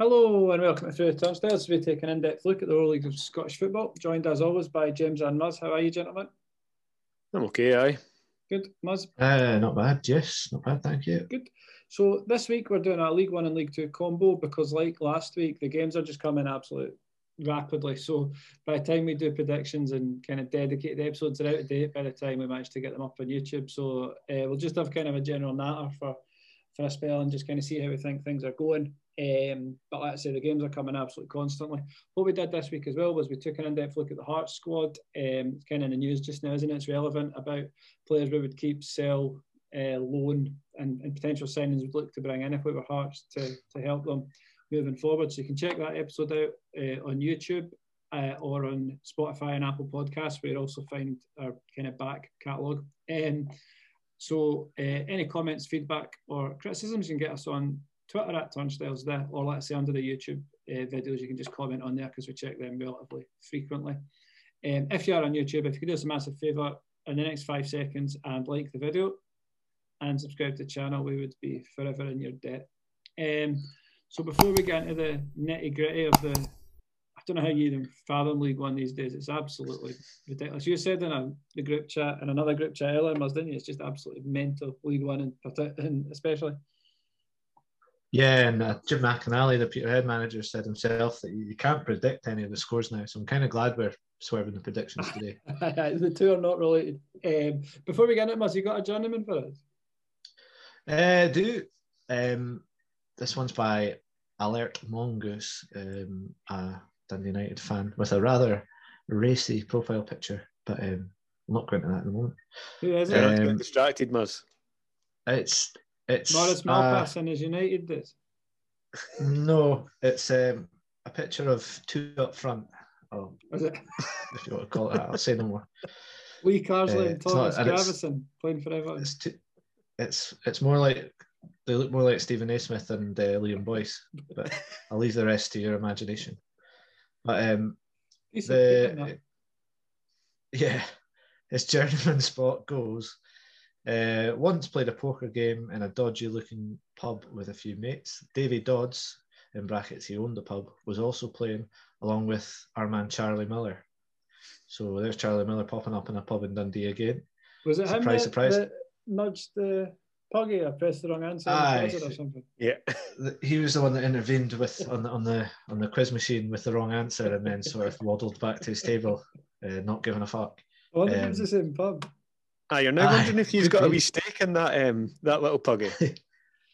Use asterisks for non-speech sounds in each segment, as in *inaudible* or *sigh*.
Hello and welcome to Through the Turnstiles. We take an in-depth look at the World League of Scottish Football, joined as always by James and Muzz. How are you, gentlemen? I'm okay, aye. Good, Muzz? Uh, not bad, yes, not bad, thank you. Good. So this week we're doing a League One and League Two combo because, like last week, the games are just coming absolute rapidly. So by the time we do predictions and kind of dedicated episodes, they're out of date by the time we manage to get them up on YouTube. So uh, we'll just have kind of a general natter for for a spell and just kind of see how we think things are going. Um, but like I say, the games are coming absolutely constantly. What we did this week as well was we took an in-depth look at the Hearts squad. Um, it's kind of in the news just now, isn't it? It's relevant about players we would keep, sell, uh, loan, and, and potential signings we'd look to bring in if we were Hearts to, to help them moving forward. So you can check that episode out uh, on YouTube uh, or on Spotify and Apple Podcasts, where you also find our kind of back catalogue. Um, so uh, any comments, feedback, or criticisms, you can get us on Twitter at Turnstiles there, or let's say under the YouTube uh, videos, you can just comment on there because we check them relatively frequently. Um, if you are on YouTube, if you could do us a massive favour in the next five seconds and like the video and subscribe to the channel, we would be forever in your debt. Um, so before we get into the nitty gritty of the I don't know how you even fathom League One these days. It's absolutely ridiculous. You said in a, the group chat and another group chat earlier, didn't you? It's just absolutely mental League One, and, and especially. Yeah, and uh, Jim McInally, the Peterhead manager, said himself that you can't predict any of the scores now. So I'm kind of glad we're swerving the predictions today. *laughs* the two are not related. Um, before we get into it, Muzz, you got a journeyman for us? Uh, do. Um, this one's by Alert Mongoose, um, uh, Dundee United fan with a rather racy profile picture, but um, I'm not going to that at the moment. Who is it? Um, distracted, Muzz. It's it's Maurice Malpass uh, and his United this. No, it's um, a picture of two up front. Oh, is it? If you want to call it that, I'll say no more. *laughs* Lee Carsley uh, and Thomas Gravesen playing for Everton. It's, too, it's it's more like they look more like Stephen A. Smith and uh, Liam Boyce, but *laughs* I'll leave the rest to your imagination. But um, the, yeah, his journeyman spot goes. Uh, once played a poker game in a dodgy looking pub with a few mates. Davy Dodds, in brackets, he owned the pub, was also playing along with our man Charlie Miller. So there's Charlie Miller popping up in a pub in Dundee again. Was it surprise, him that, surprise. that nudged the puggy, I pressed the wrong answer Aye. or something. Yeah, he was the one that intervened with on the on the on the quiz machine with the wrong answer, and then sort of waddled back to his table, uh, not giving a fuck. I wonder um, if it was the same pub. Ah, you're now wondering if he's got a *laughs* wee stake in that um that little puggy. *laughs* yeah.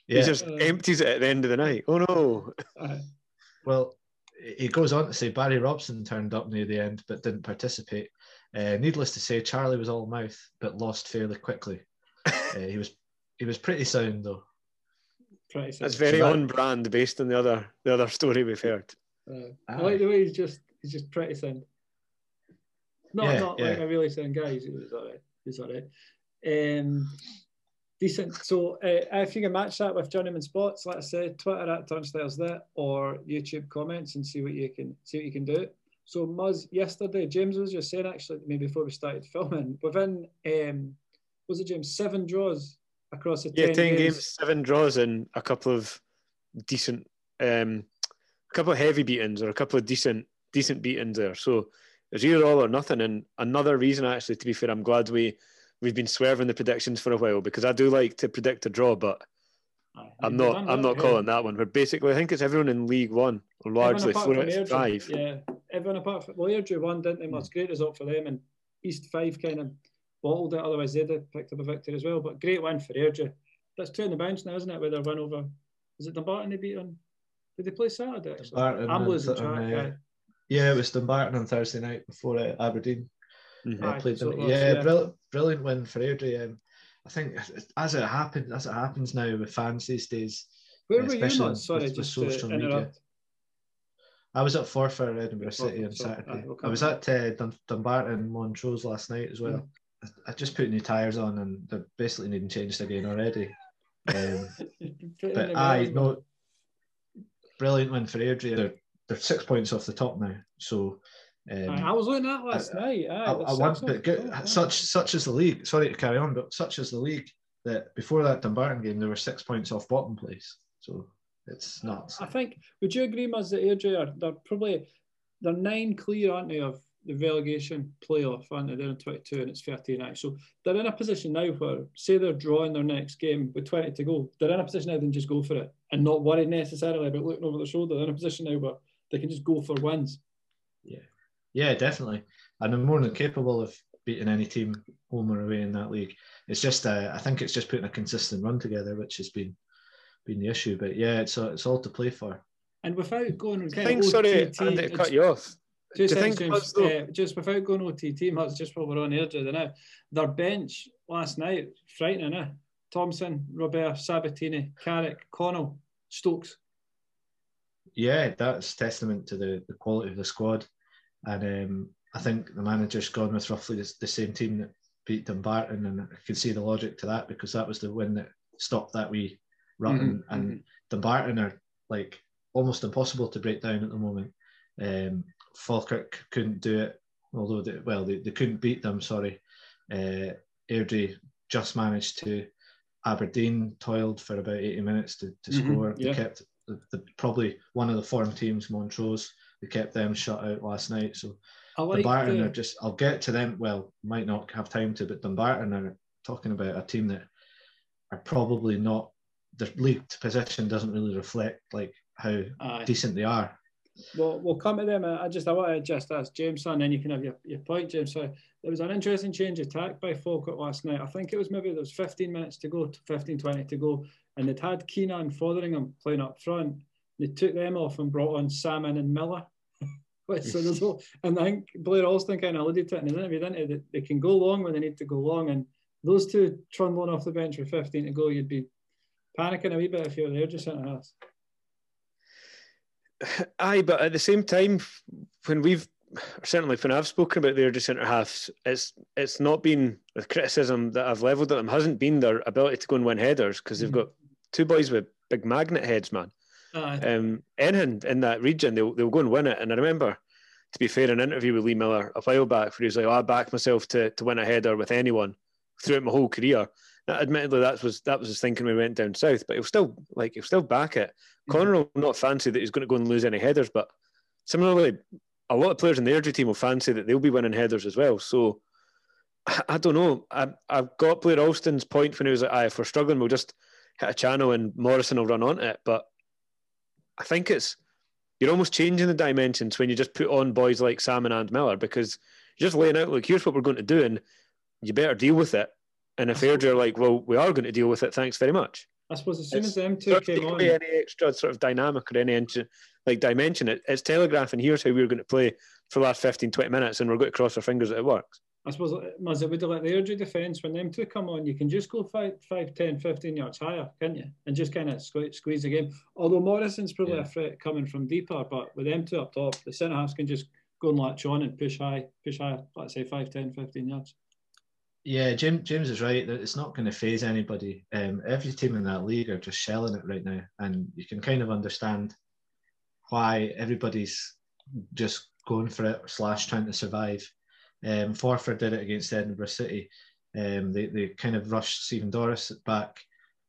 He just uh, empties it at the end of the night. Oh no. well, he goes on to say Barry Robson turned up near the end but didn't participate. Uh, needless to say, Charlie was all mouth but lost fairly quickly. *laughs* Uh, he was he was pretty sound though. Pretty sound. That's very on brand based on the other the other story we've heard. Uh, I like the way he's just he's just pretty sound. Not yeah, not yeah. like a really sound guy. He's, he's all right. He's all right. Um, decent. So uh, if you can match that with journeyman spots, like I said, Twitter at Turnstiles there or YouTube comments and see what you can see what you can do. So Muzz, yesterday, James was just saying actually maybe before we started filming, within um, was it James seven draws across the yeah, 10, 10 games. games. seven draws, and a couple of decent, um, a couple of heavy beatings or a couple of decent, decent beatings there. So it's either all or nothing. And another reason, actually, to be fair, I'm glad we we've been swerving the predictions for a while because I do like to predict a draw, but I'm not. I'm not calling that one. But basically, I think it's everyone in League One largely Florence Five. Yeah, everyone apart from well, Airdrie won, didn't they? That's mm. great result for them, and East Fife kind of bottled it. Otherwise, they'd have picked up a victory as well. But great win for Airdrie. That's two in the bench now, isn't it? With their win over, is it Dumbarton they beat on? Did they play Saturday? Actually? I'm losing track. Uh, yeah, it was Dumbarton on Thursday night before uh, Aberdeen. Mm-hmm. Uh, played so them. Was, yeah, yeah. Brilliant, brilliant win for Airdrie. Um, I think as it happens, as it happens now with fans these days, where were you? Not? Sorry, with, just with social media. I was at Forfar Edinburgh City on Saturday. I was at uh, Dun- Dumbarton Montrose last night as well. I just put new tyres on and they're basically needing changed again already. Um, *laughs* but I no brilliant win for Airdrie. They're, they're six points off the top now. So um, I was looking at last I, night. I, I want, but good, such such as the league. Sorry to carry on, but such as the league that before that Dumbarton game, they were six points off bottom place. So it's nuts. I think. Would you agree, Muzz, that Airdrie are they're probably they're nine clear, aren't they, of the relegation playoff, aren't they? They're in 22 and it's 39. So they're in a position now where, say, they're drawing their next game with 20 to go. They're in a position now they can just go for it and not worry necessarily about looking over their shoulder. They're in a position now where they can just go for wins. Yeah, yeah, definitely. And they're more than capable of beating any team home or away in that league. It's just, uh, I think it's just putting a consistent run together, which has been been the issue. But yeah, it's it's all to play for. And without going, I think, sorry, Andy, cut you off. Two seconds, James. Uh, just without going OTT much, just while we're on air now, their bench last night, frightening, eh? Thompson, Robert, Sabatini, Carrick, Connell, Stokes. Yeah, that's testament to the, the quality of the squad. And um, I think the manager's gone with roughly the, the same team that beat Dumbarton. And I can see the logic to that because that was the win that stopped that wee run. Mm-hmm. And mm-hmm. Dumbarton are like almost impossible to break down at the moment. Um, Falkirk couldn't do it, although they, well they, they couldn't beat them. Sorry, uh, Airdrie just managed to. Aberdeen toiled for about 80 minutes to, to mm-hmm, score. Yeah. They kept the, the, probably one of the form teams, Montrose. They kept them shut out last night. So like Dumbarton the... are just. I'll get to them. Well, might not have time to, but Dumbarton are talking about a team that are probably not. Their league position doesn't really reflect like how Aye. decent they are. Well, we'll come to them. I just I want to just ask James, and then you can have your, your point, James. So there was an interesting change of tack by Falkirk last night. I think it was maybe there was 15 minutes to go, 15, 20 to go, and they'd had Keenan Fotheringham playing up front. They took them off and brought on Sammon and Miller. *laughs* so there's *laughs* all, and I think Blair Alston kind of alluded to it in his interview, didn't he? That they can go long when they need to go long, and those two trundling off the bench with 15 to go, you'd be panicking a wee bit if you're there just centre half. *sighs* Aye, but at the same time, when we've certainly when I've spoken about their centre halves, it's it's not been the criticism that I've levelled at them hasn't been their ability to go and win headers because they've mm-hmm. got two boys with big magnet heads, man. Aye. Um, anything in that region, they'll they'll go and win it. And I remember, to be fair, an interview with Lee Miller a while back where he was like, oh, "I back myself to to win a header with anyone throughout my whole career." Now, admittedly, that was that was his thinking when we went down south, but he'll still like he'll still back it. Mm-hmm. Connor will not fancy that he's going to go and lose any headers, but similarly, a lot of players in the Airdrie team will fancy that they'll be winning headers as well. So I, I don't know. I, I've got Blair Alston's point when he was like, "If we're struggling, we'll just hit a channel and Morrison will run onto it." But I think it's you're almost changing the dimensions when you just put on boys like Sammon and Miller because you're just laying out like, "Here's what we're going to do," and you better deal with it. And if Airdrie are like, "Well, we are going to deal with it," thanks very much. I suppose as soon it's, as them two came on, any extra sort of dynamic or any like dimension, it, it's telegraphing. Here's how we're going to play for the last 15, 20 minutes, and we're going to cross our fingers that it works. I suppose as it would have let the Airdrie defence when them two come on, you can just go 5, 5 10, 15 yards higher, can't you? And just kind of squeeze, squeeze the game. Although Morrison's probably yeah. a threat coming from deeper, but with them two up top, the centre halves can just go and latch on and push high, push high, let's say 5, 10, 15 yards. Yeah, James, James is right. It's not going to phase anybody. Um, every team in that league are just shelling it right now, and you can kind of understand why everybody's just going for it slash trying to survive. Um, Forfar did it against Edinburgh City. Um, they they kind of rushed Stephen Doris back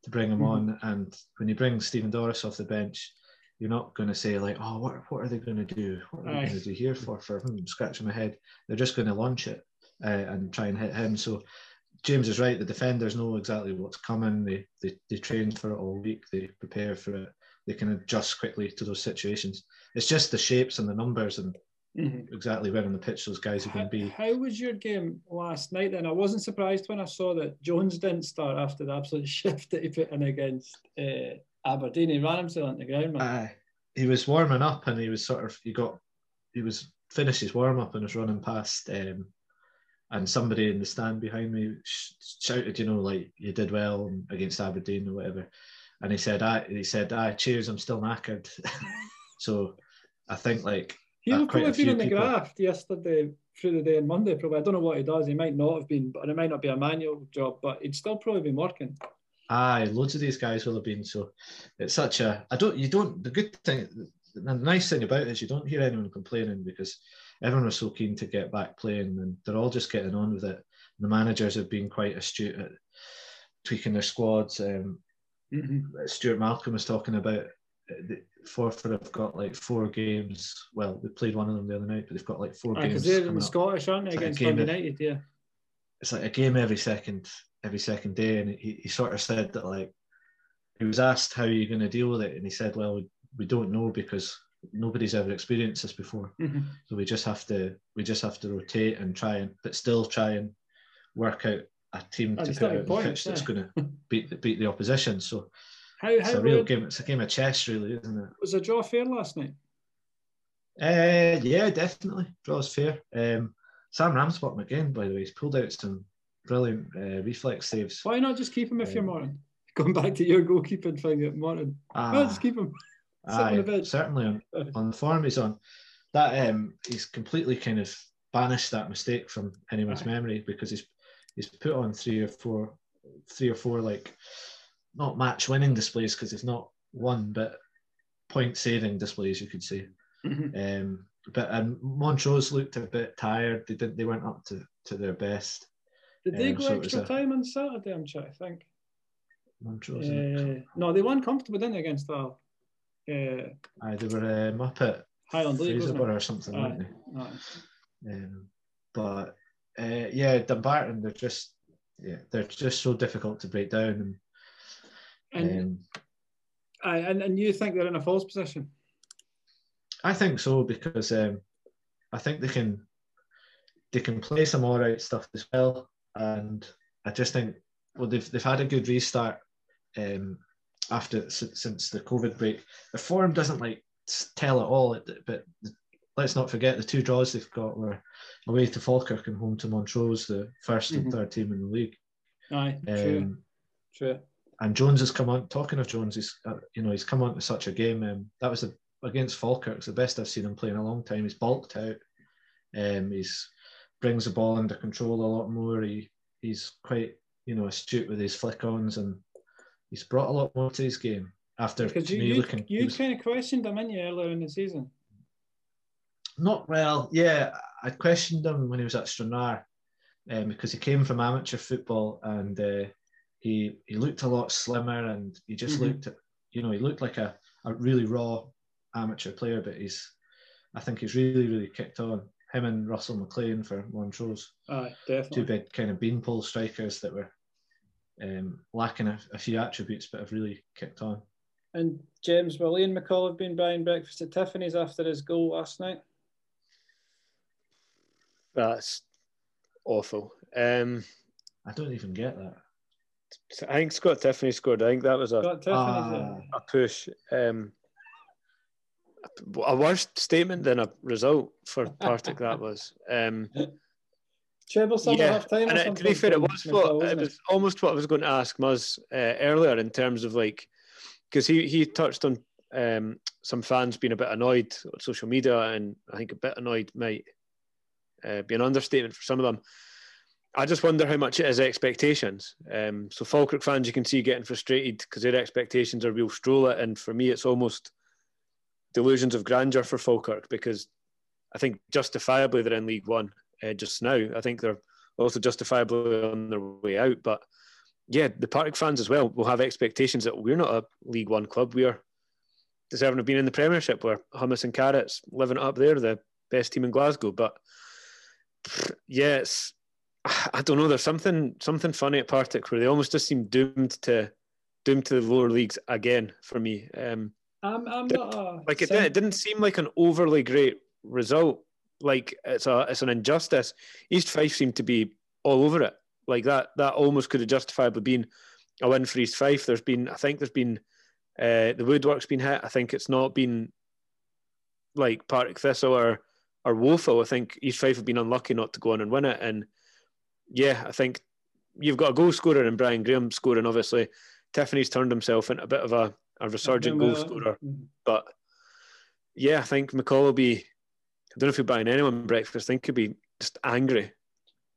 to bring him mm-hmm. on, and when you bring Stephen Doris off the bench, you're not going to say like, oh, what what are they going to do? What are they going to do here for for hmm, scratching my head? They're just going to launch it uh, and try and hit him. So James is right. The defenders know exactly what's coming. They, they they train for it all week. They prepare for it. They can adjust quickly to those situations. It's just the shapes and the numbers and mm-hmm. exactly where on the pitch those guys are going to be. How was your game last night? Then I wasn't surprised when I saw that Jones didn't start after the absolute *laughs* shift that he put in against uh, Aberdeen. He ran himself on the ground. Uh, he was warming up and he was sort of he got he was finished his warm up and was running past um, and somebody in the stand behind me shouted, you know, like you did well against Aberdeen or whatever. And he said, "I," he said, "I cheers, I'm still knackered." *laughs* so I think like he'll probably been in the people... graft yesterday through the day and Monday. Probably I don't know what he does. He might not have been, but it might not be a manual job, but he'd still probably been working. Aye, loads of these guys will have been. So it's such a. I don't. You don't. The good thing, the nice thing about it is you don't hear anyone complaining because everyone was so keen to get back playing, and they're all just getting on with it. The managers have been quite astute at tweaking their squads. Um, mm-hmm. Stuart Malcolm was talking about Forfar have got like four games. Well, they played one of them the other night, but they've got like four games. Because they're in the Scottish, aren't they, against Dundee United? Yeah. It's like a game every second, every second day, and he, he sort of said that like he was asked how are you going to deal with it, and he said, well, we, we don't know because nobody's ever experienced this before, mm-hmm. so we just have to we just have to rotate and try and but still try and work out a team to put out the pitch yeah. that's going to beat beat the opposition. So how, it's how a real game. It's a game of chess, really, isn't it? Was a draw fair last night? Uh, yeah, definitely. Draws fair. Um, Sam Ramsbottom again, by the way, he's pulled out some brilliant uh, reflex saves. Why not just keep him if um, you're Morton? *laughs* Going back to your goalkeeping thing at Morton. Ah, no, just keep him. *laughs* Aye, certainly on, *laughs* on the form he's on. That um, he's completely kind of banished that mistake from anyone's aye. memory because he's he's put on three or four, three or four like not match winning displays because it's not won, but point saving displays, you could say. Mm-hmm. Um, but and Montrose looked a bit tired. They didn't. They weren't up to, to their best. Did they um, go so extra a, time on Saturday? I'm trying to think. Montrose. Uh, no, they won comfortable, didn't they, against the. Uh, Aye, they were um, up at Highland League, or something, weren't they? Um, but uh, yeah, Dumbarton, they're just yeah, they're just so difficult to break down, and and, um, I, and and you think they're in a false position? I think so because um, I think they can they can play some all right stuff as well, and I just think well they've they've had a good restart um, after since the COVID break. The form doesn't like tell at all, but let's not forget the two draws they've got were away to Falkirk and home to Montrose, the 1st mm-hmm. and third team in the league. Aye, um, true. true and Jones has come on. Talking of Jones, he's uh, you know he's come on to such a game. Um, that was a, against Falkirk. It's the best I've seen him play in a long time. He's bulked out. Um, he's brings the ball under control a lot more. He he's quite you know astute with his flick-ons, and he's brought a lot more to his game. After because you, you, looking, you was, kind of questioned him in you earlier in the season. Not well, yeah. I questioned him when he was at Stranraer um, because he came from amateur football and. Uh, he he looked a lot slimmer and he just mm-hmm. looked you know he looked like a, a really raw amateur player but he's I think he's really really kicked on. Him and Russell McLean for Montrose. Aye, definitely. two big kind of beanpole strikers that were um, lacking a, a, few attributes but have really kicked on. And James will Ian McCall have been buying breakfast at Tiffany's after his goal last night. That's awful. Um, I don't even get that I think Scott Tiffoney scored. I think that was a, a, a push. Um, a worse statement than a result for *laughs* Partick that was. Um, yeah, half time. And it, to be fair, it was what it was almost what I was going to ask Muzz uh, earlier in terms of like because he he touched on um, some fans being a bit annoyed on social media, and I think a bit annoyed might uh, be an understatement for some of them. I just wonder how much it is expectations. Um, so Falkirk fans, you can see getting frustrated because their expectations are real stroll it, and for me, it's almost delusions of grandeur for Falkirk because I think justifiably they're in League One uh, just now. I think they're also justifiably on their way out, but yeah, the Partick fans as well will have expectations that we're not a League One club. We are deserving of being in the Premiership, where Hummus and Carrots living up there, the best team in Glasgow. But yeah, it's *sighs* I don't know. There's something something funny at Partick where they almost just seem doomed to doomed to the lower leagues again for me. Um, I'm, I'm not a, like it, it didn't seem like an overly great result. Like it's a it's an injustice. East Fife seemed to be all over it. Like that that almost could have justifiably been a win for East Fife. There's been I think there's been uh, the woodwork's been hit. I think it's not been like Partick Thistle or or woeful. I think East Fife have been unlucky not to go on and win it and yeah, I think you've got a goal scorer in Brian Graham scoring. Obviously, Tiffoney's turned himself into a bit of a, a resurgent goal scorer. But yeah, I think McCall will be. I don't know if he'll buy anyone breakfast. I think he'll be just angry,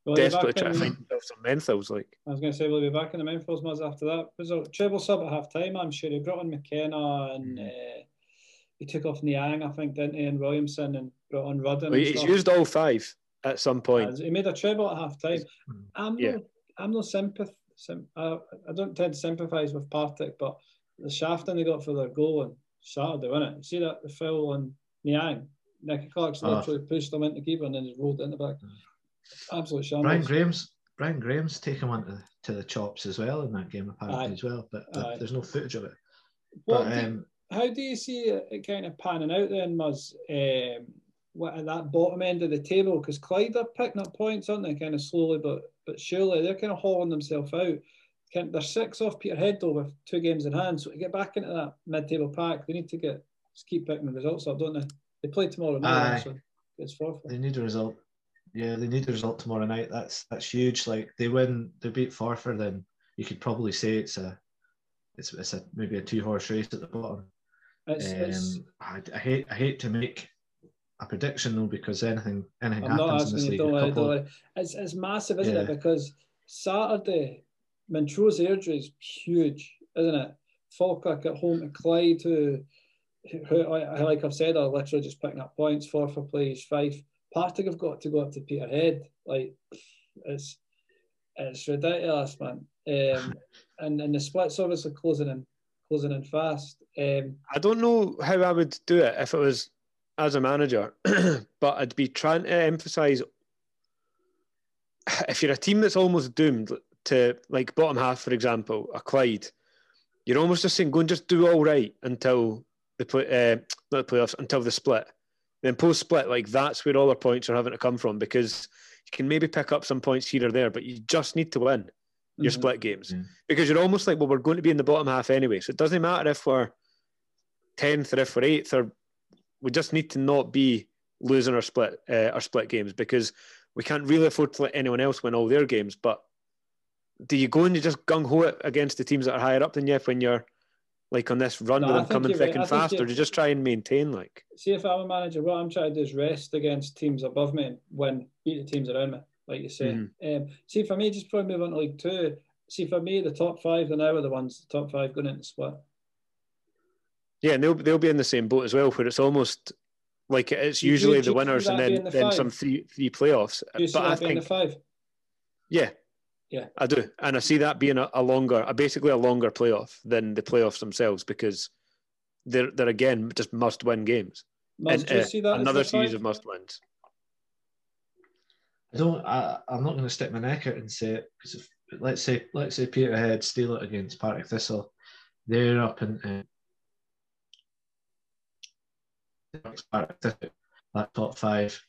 well, desperately trying to find himself some mentals. Like I was going to say, we'll be back in the mentals Muzz after that? Was a treble sub at half time? I'm sure he brought in McKenna and. Uh, he took off Niang, I think, didn't he, and Williamson, and brought on Rudden. Well, he's used all five at some point. He made a treble at half time. I'm yeah. no, I'm no sympath. Sim, uh, I don't tend to sympathise with Partick, but the shafting they got for their goal and Saturday, wasn't it? You see that the foul on Niang? Nicky Clark's ah. literally pushed him into keeper and then just rolled it in the back. Absolute shambles. Brian Graham's Brian Graham's taken one to, to the chops as well in that game apparently Aye. as well, but there's no footage of it. What but, um, how do you see it, kind of panning out then, Muzz? Um, at that bottom end of the table because Clyde are picking up points, aren't they? Kind of slowly, but but surely they're kind of hauling themselves out. they're six off Peterhead though with two games in hand. So to get back into that mid-table pack, they need to get just keep picking the results up, don't they? They play tomorrow night, so it's four. They need a result. Yeah, they need a result tomorrow night. That's that's huge. Like they win, they beat Forfar, then you could probably say it's a, it's it's a maybe a two horse race at the bottom. It's, um, it's, I, I hate I hate to make a prediction though because anything anything I'm happens in this league. Don't couple, it's, it's massive, isn't yeah. it? Because Saturday, Montrose Airdrie is huge, isn't it? Falkirk at home to Clyde, who, who like I've said, are literally just picking up points. Forfar plays Fife. Partick have got to go up to Peterhead. Like it's it's ridiculous, man. Um, *laughs* and and the split's obviously closing in closing in fast. Um, I don't know how I would do it if it was as a manager, *clears throat* but I'd be trying to emphasise if you're a team that's almost doomed to like bottom half, for example, a Clyde, you're almost just saying go and just do all right until the play, uh, not the playoffs until the split. Then post split, like that's where all our points are having to come from because you can maybe pick up some points here or there, but you just need to win your mm-hmm. split games mm-hmm. because you're almost like, well, we're going to be in the bottom half anyway. So it doesn't matter if we're 10th or if we're 8th or we just need to not be losing our split uh, our split games because we can't really afford to let anyone else win all their games. But do you go and you just gung ho it against the teams that are higher up than you when you're like on this run no, with them coming thick and fast, or do you just try and maintain like? See, if I'm a manager, what I'm trying to do is rest against teams above me and win, beat the teams around me, like you say. Mm-hmm. Um, see, for me, just probably move on to League Two. See, for me, the top five, the now are the ones, the top five going into split. Yeah, and they'll they'll be in the same boat as well, where it's almost like it's usually the winners and then, the then some three three playoffs. but I think five. Yeah, yeah, I do, and I see that being a, a longer, a basically a longer playoff than the playoffs themselves because they're they're again just must win games. Must and, uh, see that another series of must wins. I don't. I, I'm not going to stick my neck out and say it because let's say let's say Peterhead steal it against Partick Thistle, they're up in. Uh, that top 5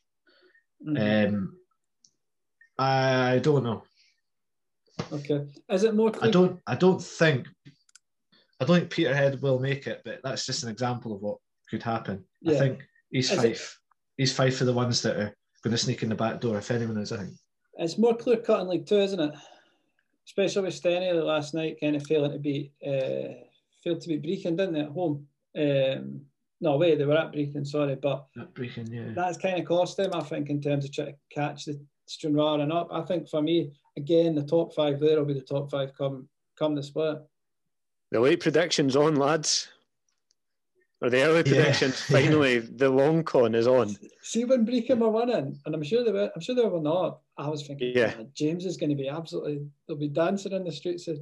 mm-hmm. Um, I don't know. Okay, is it more? I don't. I don't think. I don't think Peterhead will make it, but that's just an example of what could happen. Yeah. I think he's is Fife. It, Fife for the ones that are going to sneak in the back door, if anyone is. I think it's more clear cut in League Two, isn't it? Especially with Steny last night, kind of failing to be uh, failed to be Brechin, didn't they, at home? Um, no, wait, they were at Brechin, sorry, but at Brechin, yeah. That's kind of cost them, I think, in terms of trying to catch the Stranraer and up. I think for me, again, the top five there will be the top five come come the split. The late predictions on, lads. Or the early predictions. Yeah. *laughs* Finally, the long con is on. See when Brechin were winning, and I'm sure they were. I'm sure they were not. I was thinking, yeah, James is going to be absolutely. They'll be dancing in the streets of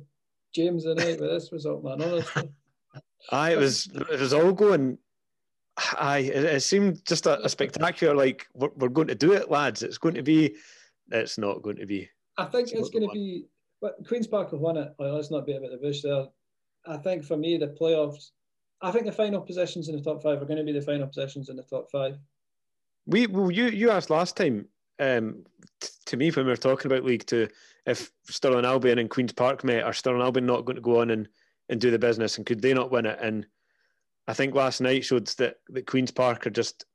James tonight with this result, man. Honestly. *laughs* Aye, it was. It was all going Aye, it, it seemed just a, a spectacular. Like we're, we're, going to do it, lads. It's going to be. It's not going to be. I think it's, it's going to be. But Queens Park have won it. Like, let's not be about the bush there. I think for me, the playoffs. I think the final positions in the top five are going to be the final positions in the top five. We well, you you asked last time um, t- to me when we were talking about League Two if Stirling Albion and Queens Park met, are Stirling Albion not going to go on and, and do the business, and could they not win it? And I think last night showed that, that Queen's Park are just,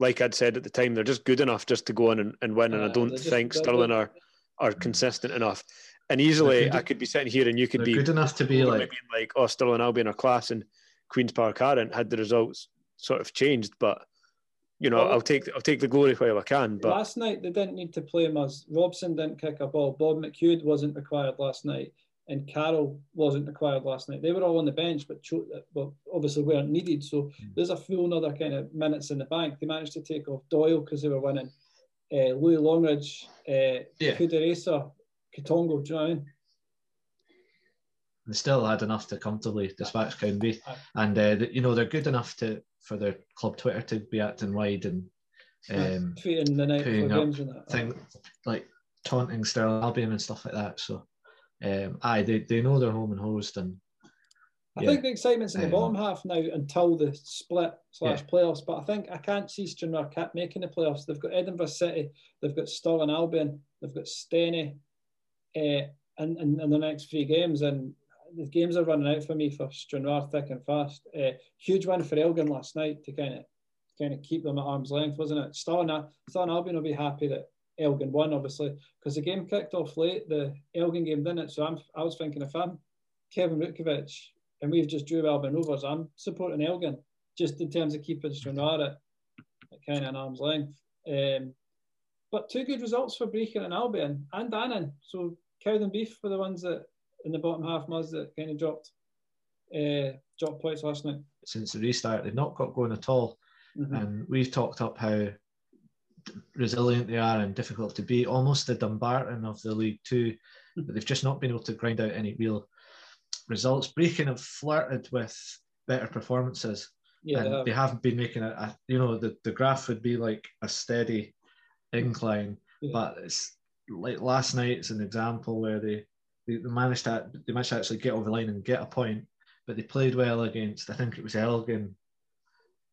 like I'd said at the time, they're just good enough just to go on and, and win. And I don't just, think Stirling are, are mm. consistent enough. And easily, I could be sitting here and you could be good enough to be like, like, oh, Stirling Albion are class and Queen's Park aren't. Had the results sort of changed, but you know, well, I'll take I'll take the glory while I can. But last night they didn't need to play him as Robson didn't kick a ball. Bob McHugh wasn't required last night and Carroll wasn't required last night. They were all on the bench, but cho- well, obviously weren't needed. So mm. there's a full another kind of minutes in the bank. They managed to take off Doyle because they were winning. Uh, Louis Longridge, uh, yeah. Kouider-Aissa, Katongo, do you know what I mean? They still had enough to comfortably dispatch Cowdenbeath, and uh, you know they're good enough to for their club Twitter to be acting wide and um, tweeting the night before games and that. Thing, like taunting Stirling Albion and stuff like that. So, um, aye, they, they know they're home and hosed, and I yeah. think the excitement's in the um, bottom half now until the split slash yeah. playoffs. But I think I can't see Stranraer Cap making the playoffs. They've got Edinburgh City, they've got Stirling Albion, they've got Steny, uh, in, in, in the next three games, and the games are running out for me for Stranraer thick and fast. Uh, huge win for Elgin last night to kind of kind of keep them at arm's length, wasn't it? Stirling, Stirling Albion will be happy that Elgin won, obviously, because the game kicked off late. The Elgin game didn't? So I'm, I was thinking if I'm Kevin Rutkiewicz and we've just drew Albion Rovers, I'm supporting Elgin just in terms of keeping Stranraer at, at kind of an arm's length. Um, but two good results for Brechin and Albion and Annan. So Cowdenbeath were the ones that in the bottom half Muzz that kind of dropped uh, dropped points last night. Since the restart, they've not got going at all. Mm-hmm. And we've talked up how resilient they are and difficult to beat, almost the Dumbarton of the League Two, but they've just not been able to grind out any real results. Brechin have flirted with better performances, yeah, and they, have. they haven't been making it. A, you know, the, the graph would be like a steady incline, yeah. but it's like last night. It's an example where they, they, they managed to they managed to actually get over the line and get a point, but they played well against. I think it was Elgin.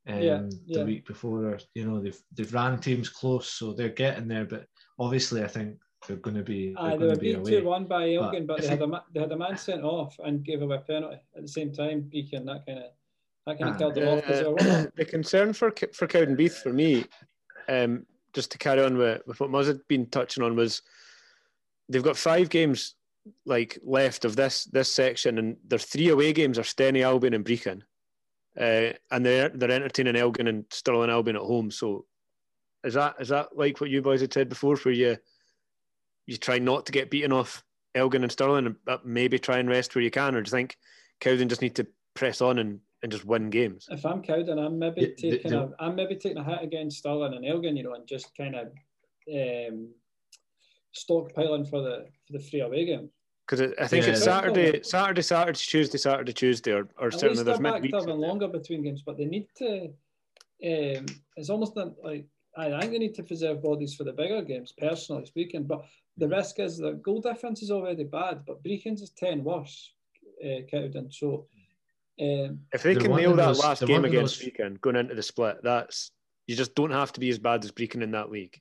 Um, yeah, yeah. the week before, you know, they've they've ran teams close, so they're getting there. But obviously, I think they're going to be. Aye, they were beat two one by Elgin, but, but they had a they had a man sent off and gave away a penalty at the same time. Beacon that kind of that kind of killed them off. Uh, *clears throat* the concern for for Cowdenbeath for me, um, just to carry on with, with what Muzz had been touching on was they've got five games like left of this this section, and their three away games are Steny, Albion, and Brechin, uh, and they're they're entertaining Elgin and Stirling Albion at home. So, is that is that like what you boys had said before, where you you try not to get beaten off Elgin and Stirling, but maybe try and rest where you can, or do you think Cowden just need to press on and, and just win games? If I'm Cowden, I'm maybe yeah, taking the, a I'm maybe taking a hit against Stirling and Elgin, you know, and just kind of um, stockpiling for the for the three away game. Because I think yeah, it's Saturday, Saturday, Saturday, Tuesday, Saturday, Tuesday, or, or certainly there's midweek. having longer between games, but they need to. Um, it's almost like I think they need to preserve bodies for the bigger games, personally speaking. But the risk is that goal difference is already bad, but Brechin's is 10 worse, uh, Cowden. So um, if they can nail that those, last game against those... Brechin going into the split, that's you just don't have to be as bad as Brechin in that league.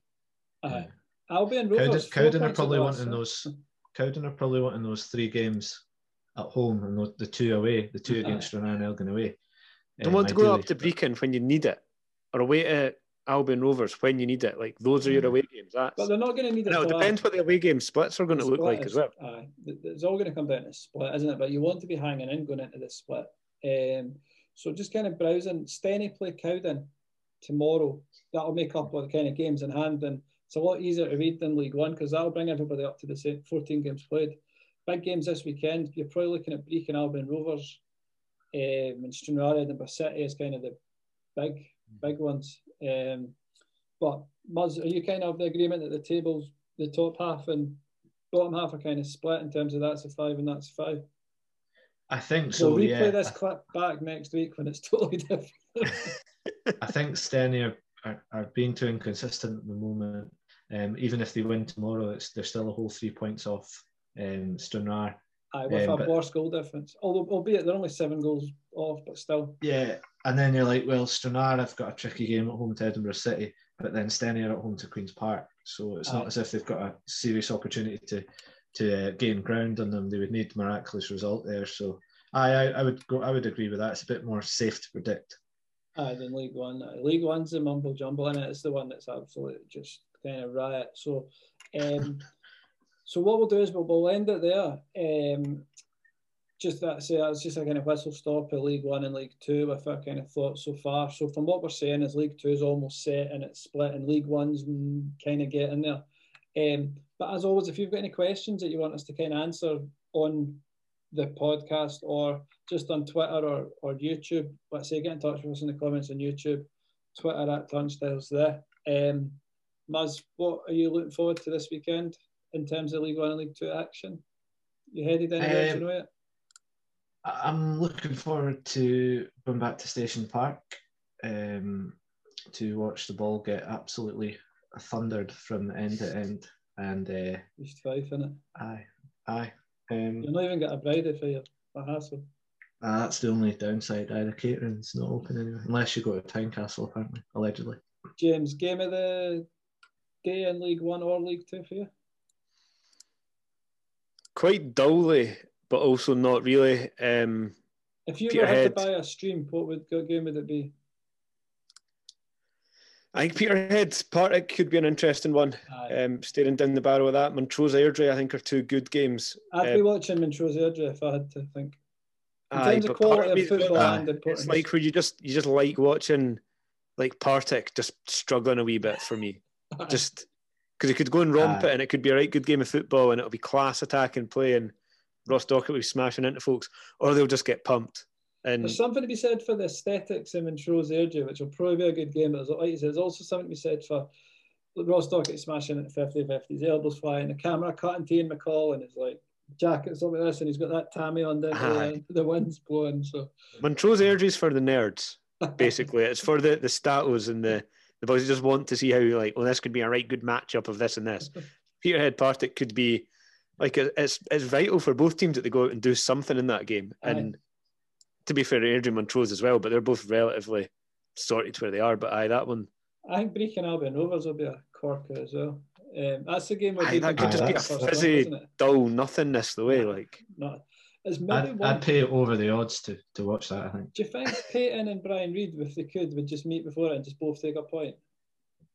Uh, Albion Rovers. Cowden, Cowden are probably wanting those. *laughs* Cowden are probably wanting those three games at home and the two away, the two against Renan and Elgin away. Don't um, want to ideally. go up to Brechin when you need it, or away to Albion Rovers when you need it. Like those are your mm. away games. That's but they're not going to need it. No, it depends what the away game splits are going to look like is, as well. Aye, it's all going to come down to split, isn't it? But you want to be hanging in going into the split. Um, so just kind of browsing. Steny play Cowden tomorrow. That'll make up all the kind of games in hand, and it's a lot easier to read than League One because that'll bring everybody up to the same 14 games played. Big games this weekend. You're probably looking at Brechin Albion Rovers, um, and Stranraer Edinburgh City is kind of the big big ones. Um, but Muzz, are you kind of the agreement that the tables, the top half and bottom half are kind of split in terms of that's a five and that's a five? I think so. We'll replay yeah. this clip back next week when it's *laughs* totally different. *laughs* I think Steny are, are, are, being too inconsistent at the moment. Um, even if they win tomorrow, it's, they're still a whole three points off um, Stranraer. Aye, with um, a worse goal difference. Although, albeit they're only seven goals off, but still. Yeah, and then you're like, well, Stranraer have got a tricky game at home to Edinburgh City but then Steny are at home to Queen's Park. So it's not as if they've got a serious opportunity to to uh, gain ground on them. They would need miraculous result there. So I, I, I would go. I would agree with that. It's a bit more safe to predict. Uh, than League One. League One's the mumble jumble, and it's the one that's absolutely just kind of riot. So, um, so what we'll do is we'll, we'll end it there. Um, just that say that's just a kind of whistle stop at League One and League Two with our kind of thoughts so far. So from what we're saying is League Two is almost set and it's split and League One's kind of getting there. Um, but as always, if you've got any questions that you want us to kind of answer on the podcast or just on Twitter or, or YouTube, let's say get in touch with us in the comments on YouTube, Twitter at Turnstiles there. Um, Muzz, what are you looking forward to this weekend in terms of League One and League Two action? You headed anywhere um, to know it? I'm looking forward to going back to Station Park um, to watch the ball get absolutely thundered from end to end. And uh, East Fife, innit? Aye, aye. Um, You're not even get a bride for you, a hassle. Uh, that's the only downside. Either the catering's not open anyway, unless you go to Tynecastle, apparently, allegedly. James, game of the day in League One or League Two for you? Quite dully, but also not really. Um, if you Peterhead, had to buy a stream, what would what game would it be? I think Peterhead Partick could be an interesting one. Um, staring down the barrel of that. Montrose Airdrie, I think, are two good games. I'd um, be watching Montrose Airdrie if I had to think. In aye, terms of quality of football and It's like where you just you just like watching like Partick just struggling a wee bit for me. *laughs* just because it could go and romp ah. it and it could be a right good game of football and it'll be class attack and play and Ross Docherty will be smashing into folks, or they'll just get pumped. And there's something to be said for the aesthetics in Montrose Airdrie, which will probably be a good game. But like you said, there's also something to be said for Ross Docherty smashing at 50 50, his elbows flying, the camera cutting to Ian McCall, and it's like jackets like this, and he's got that tammy on the, the, the wind's blowing. So Montrose Airdrie's for the nerds, basically. it's for the the status and the the boys just want to see how like, well, this could be a right good matchup of this and this. *laughs* Peterhead Partick could be like it's it's vital for both teams that they go out and do something in that game. And to be fair, Airdrie Montrose as well, but they're both relatively sorted where they are. But aye, that one. I think Brechin Albion Rovers will be a corker as well. Um, that's the game where aye, that could just be a fizzy, dull nothingness the way like. Not. It's maybe I'd, one... I'd pay over the odds to, to watch that. I think. Do you think Peyton and Brian Reid, if they could, would just meet before it and just both take a point?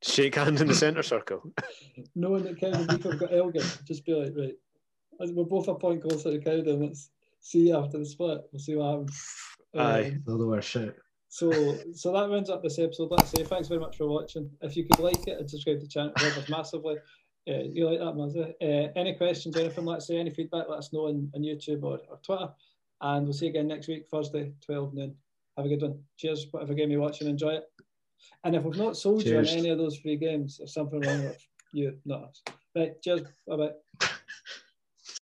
Shake hands in the centre circle. *laughs* Knowing that Kevin Beaker got Elgin, just be like, right, we're both a point closer to Cowden. Let's see after the split. We'll see what happens. Aye, um, the worst shit. So, so that rounds up this episode. Let's say thanks very much for watching. If you could like it and subscribe to the channel, it help us *laughs* massively. Uh, you like that, Mazza? Uh, any questions, anything, let's say, any feedback, let us know on, on YouTube or, or Twitter. And we'll see you again next week, Thursday, 12 noon. Have a good one. Cheers, whatever game you're watching, enjoy it. And if we've not sold cheers. you on any of those free games, there's something wrong with you, not us. Right, cheers. Bye bye.